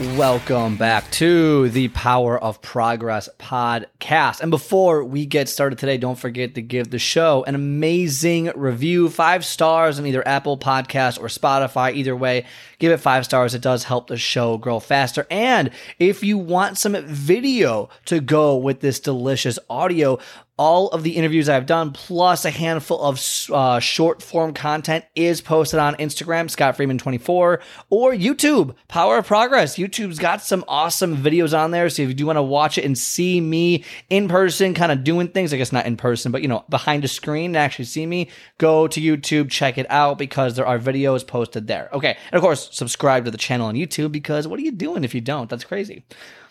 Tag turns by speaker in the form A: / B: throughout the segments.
A: Welcome back to the Power of Progress podcast. And before we get started today, don't forget to give the show an amazing review, five stars on either Apple Podcast or Spotify. Either way, give it five stars. It does help the show grow faster. And if you want some video to go with this delicious audio, all of the interviews I've done, plus a handful of uh, short form content, is posted on Instagram, Scott Friedman 24, or YouTube, Power of Progress. YouTube's got some awesome videos on there. So if you do want to watch it and see me in person, kind of doing things, I guess not in person, but you know, behind a screen and actually see me, go to YouTube, check it out because there are videos posted there. Okay. And of course, subscribe to the channel on YouTube because what are you doing if you don't? That's crazy.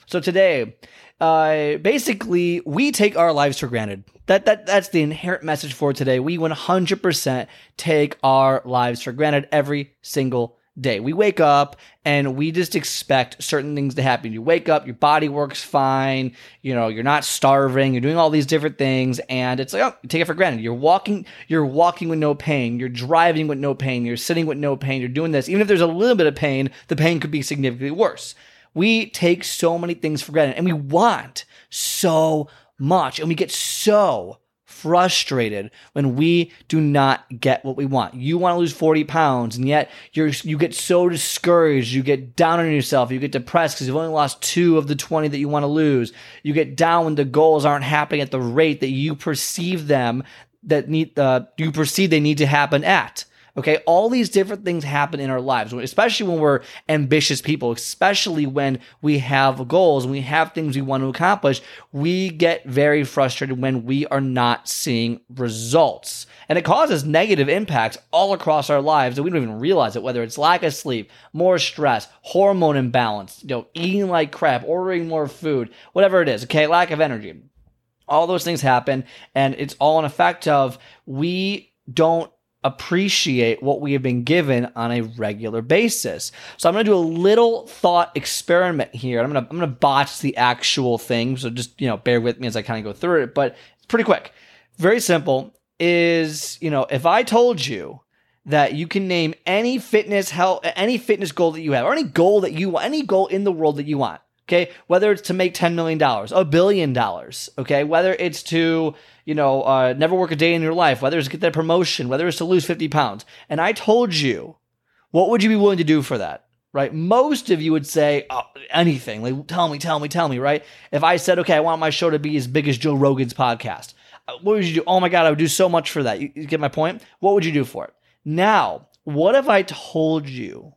A: So today, uh, basically, we take our lives for granted. That that that's the inherent message for today. We 100% take our lives for granted every single day. We wake up and we just expect certain things to happen. You wake up, your body works fine, you know, you're not starving, you're doing all these different things and it's like, oh, take it for granted. You're walking, you're walking with no pain, you're driving with no pain, you're sitting with no pain, you're doing this. Even if there's a little bit of pain, the pain could be significantly worse. We take so many things for granted and we want so much and we get so frustrated when we do not get what we want. You want to lose 40 pounds and yet you're, you get so discouraged. You get down on yourself. You get depressed because you've only lost two of the 20 that you want to lose. You get down when the goals aren't happening at the rate that you perceive them that need, uh, you perceive they need to happen at. Okay. All these different things happen in our lives, especially when we're ambitious people, especially when we have goals and we have things we want to accomplish. We get very frustrated when we are not seeing results. And it causes negative impacts all across our lives that we don't even realize it, whether it's lack of sleep, more stress, hormone imbalance, you know, eating like crap, ordering more food, whatever it is. Okay. Lack of energy. All those things happen. And it's all an effect of we don't appreciate what we have been given on a regular basis. So I'm going to do a little thought experiment here. I'm going to I'm going to botch the actual thing, so just, you know, bear with me as I kind of go through it, but it's pretty quick. Very simple is, you know, if I told you that you can name any fitness health any fitness goal that you have or any goal that you want, any goal in the world that you want. Okay, whether it's to make $10 million, a billion dollars, okay, whether it's to you know, uh, never work a day in your life, whether it's get that promotion, whether it's to lose 50 pounds. And I told you, what would you be willing to do for that? Right? Most of you would say oh, anything. Like, tell me, tell me, tell me, right? If I said, okay, I want my show to be as big as Joe Rogan's podcast, uh, what would you do? Oh my God, I would do so much for that. You, you get my point? What would you do for it? Now, what if I told you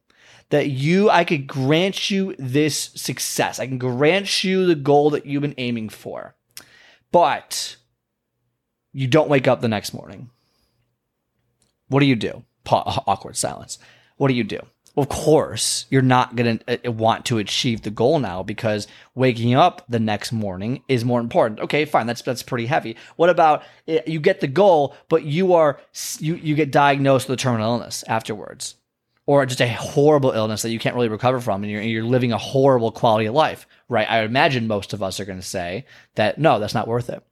A: that you, I could grant you this success? I can grant you the goal that you've been aiming for. But you don't wake up the next morning. What do you do? Pa- awkward silence. What do you do? Of course, you're not going to uh, want to achieve the goal now because waking up the next morning is more important. Okay, fine. That's that's pretty heavy. What about uh, you get the goal, but you are you you get diagnosed with a terminal illness afterwards, or just a horrible illness that you can't really recover from, and you're you're living a horrible quality of life, right? I imagine most of us are going to say that no, that's not worth it.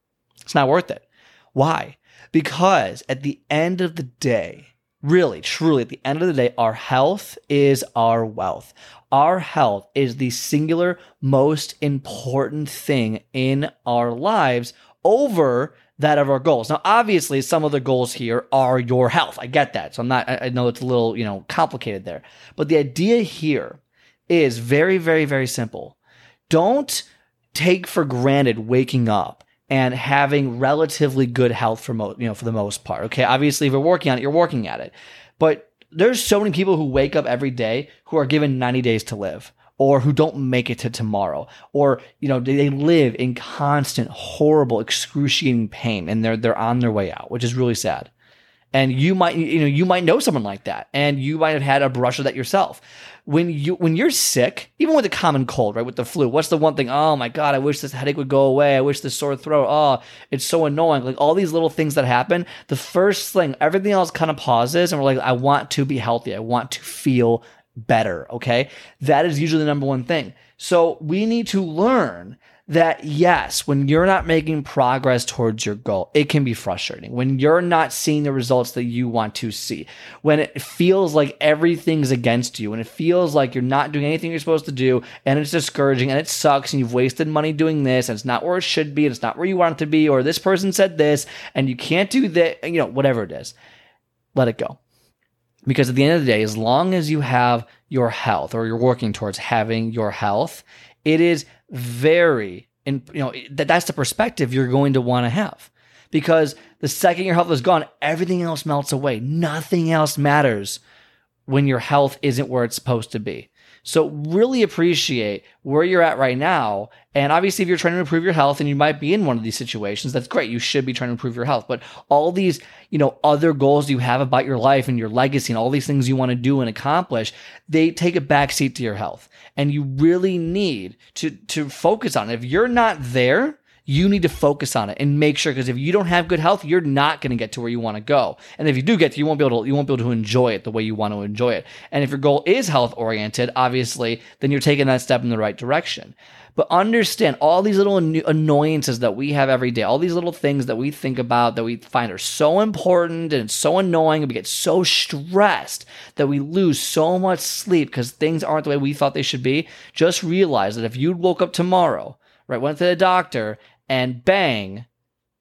A: It's not worth it. Why? Because at the end of the day, really, truly, at the end of the day, our health is our wealth. Our health is the singular most important thing in our lives over that of our goals. Now, obviously, some of the goals here are your health. I get that. So I'm not, I know it's a little, you know, complicated there. But the idea here is very, very, very simple. Don't take for granted waking up and having relatively good health for most, you know for the most part. Okay, obviously if you're working on it, you're working at it. But there's so many people who wake up every day who are given 90 days to live or who don't make it to tomorrow or you know they live in constant horrible excruciating pain and they're they're on their way out which is really sad And you might, you know, you might know someone like that, and you might have had a brush with that yourself. When you when you're sick, even with a common cold, right, with the flu, what's the one thing? Oh my god, I wish this headache would go away. I wish this sore throat. Oh, it's so annoying. Like all these little things that happen. The first thing, everything else kind of pauses, and we're like, I want to be healthy. I want to feel better. Okay, that is usually the number one thing. So we need to learn that yes, when you're not making progress towards your goal, it can be frustrating. When you're not seeing the results that you want to see, when it feels like everything's against you, when it feels like you're not doing anything you're supposed to do, and it's discouraging and it sucks, and you've wasted money doing this, and it's not where it should be, and it's not where you want it to be, or this person said this, and you can't do that, you know, whatever it is, let it go. Because at the end of the day, as long as you have your health or you're working towards having your health, it is very and you know that that's the perspective you're going to want to have. Because the second your health is gone everything else melts away. Nothing else matters when your health isn't where it's supposed to be so really appreciate where you're at right now. And obviously, if you're trying to improve your health and you might be in one of these situations, that's great. You should be trying to improve your health. But all these, you know, other goals you have about your life and your legacy and all these things you want to do and accomplish, they take a backseat to your health. And you really need to, to focus on it. If you're not there, you need to focus on it and make sure because if you don't have good health, you're not going to get to where you want to go. And if you do get to, you won't be able to you won't be able to enjoy it the way you want to enjoy it. And if your goal is health oriented, obviously, then you're taking that step in the right direction. But understand all these little annoyances that we have every day, all these little things that we think about that we find are so important and so annoying, and we get so stressed that we lose so much sleep because things aren't the way we thought they should be. Just realize that if you woke up tomorrow, right, went to the doctor, and bang,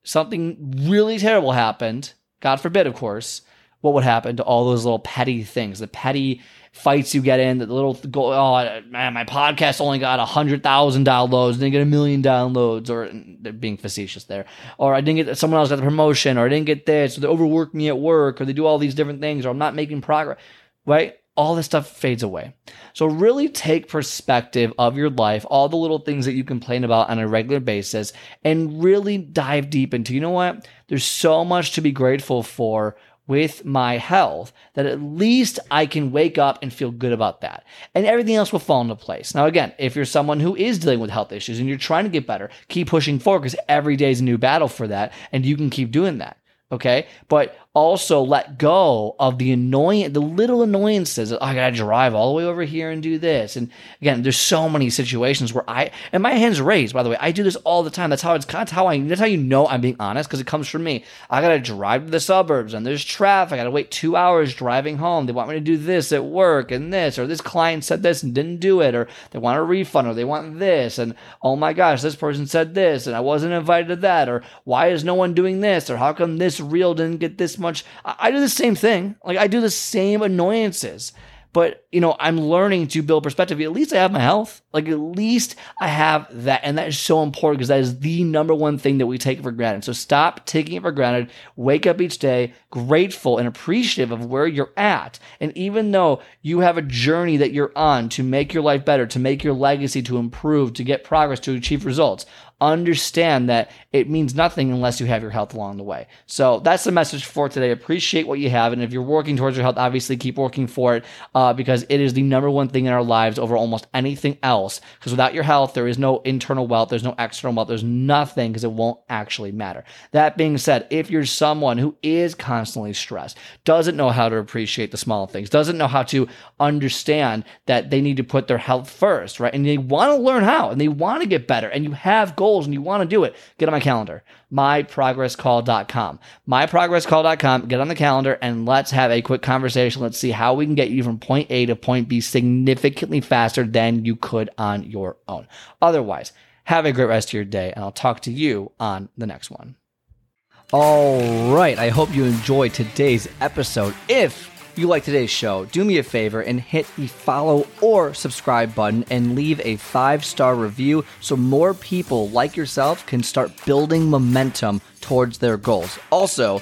A: something really terrible happened. God forbid, of course. What would happen to all those little petty things, the petty fights you get in, the little go, oh man, my podcast only got a hundred thousand downloads, didn't get a million downloads, or they're being facetious there, or I didn't get someone else got the promotion, or I didn't get this, or they overwork me at work, or they do all these different things, or I'm not making progress, right? All this stuff fades away. So really take perspective of your life, all the little things that you complain about on a regular basis, and really dive deep into, you know what? There's so much to be grateful for with my health that at least I can wake up and feel good about that. And everything else will fall into place. Now, again, if you're someone who is dealing with health issues and you're trying to get better, keep pushing forward because every day is a new battle for that. And you can keep doing that. Okay. But also let go of the annoying, the little annoyances. Oh, I gotta drive all the way over here and do this. And again, there's so many situations where I, and my hands raised, by the way, I do this all the time. That's how it's, that's how I, that's how you know I'm being honest because it comes from me. I gotta drive to the suburbs and there's traffic. I gotta wait two hours driving home. They want me to do this at work and this, or this client said this and didn't do it, or they want a refund, or they want this. And oh my gosh, this person said this and I wasn't invited to that, or why is no one doing this, or how come this reel didn't get this much. I do the same thing. Like I do the same annoyances. But, you know, I'm learning to build perspective. At least I have my health. Like, at least I have that. And that is so important because that is the number one thing that we take for granted. So stop taking it for granted. Wake up each day grateful and appreciative of where you're at. And even though you have a journey that you're on to make your life better, to make your legacy, to improve, to get progress, to achieve results, understand that it means nothing unless you have your health along the way. So that's the message for today. Appreciate what you have. And if you're working towards your health, obviously keep working for it uh, because it is the number one thing in our lives over almost anything else. Because without your health, there is no internal wealth, there's no external wealth, there's nothing because it won't actually matter. That being said, if you're someone who is constantly stressed, doesn't know how to appreciate the small things, doesn't know how to understand that they need to put their health first, right? And they want to learn how and they want to get better and you have goals goals and you want to do it, get on my calendar, myprogresscall.com. Myprogresscall.com, get on the calendar and let's have a quick conversation. Let's see how we can get you from point A to point B significantly faster than you could on your own. Otherwise, have a great rest of your day and I'll talk to you on the next one. All right. I hope you enjoyed today's episode. If you like today's show, do me a favor and hit the follow or subscribe button and leave a five star review so more people like yourself can start building momentum towards their goals. Also,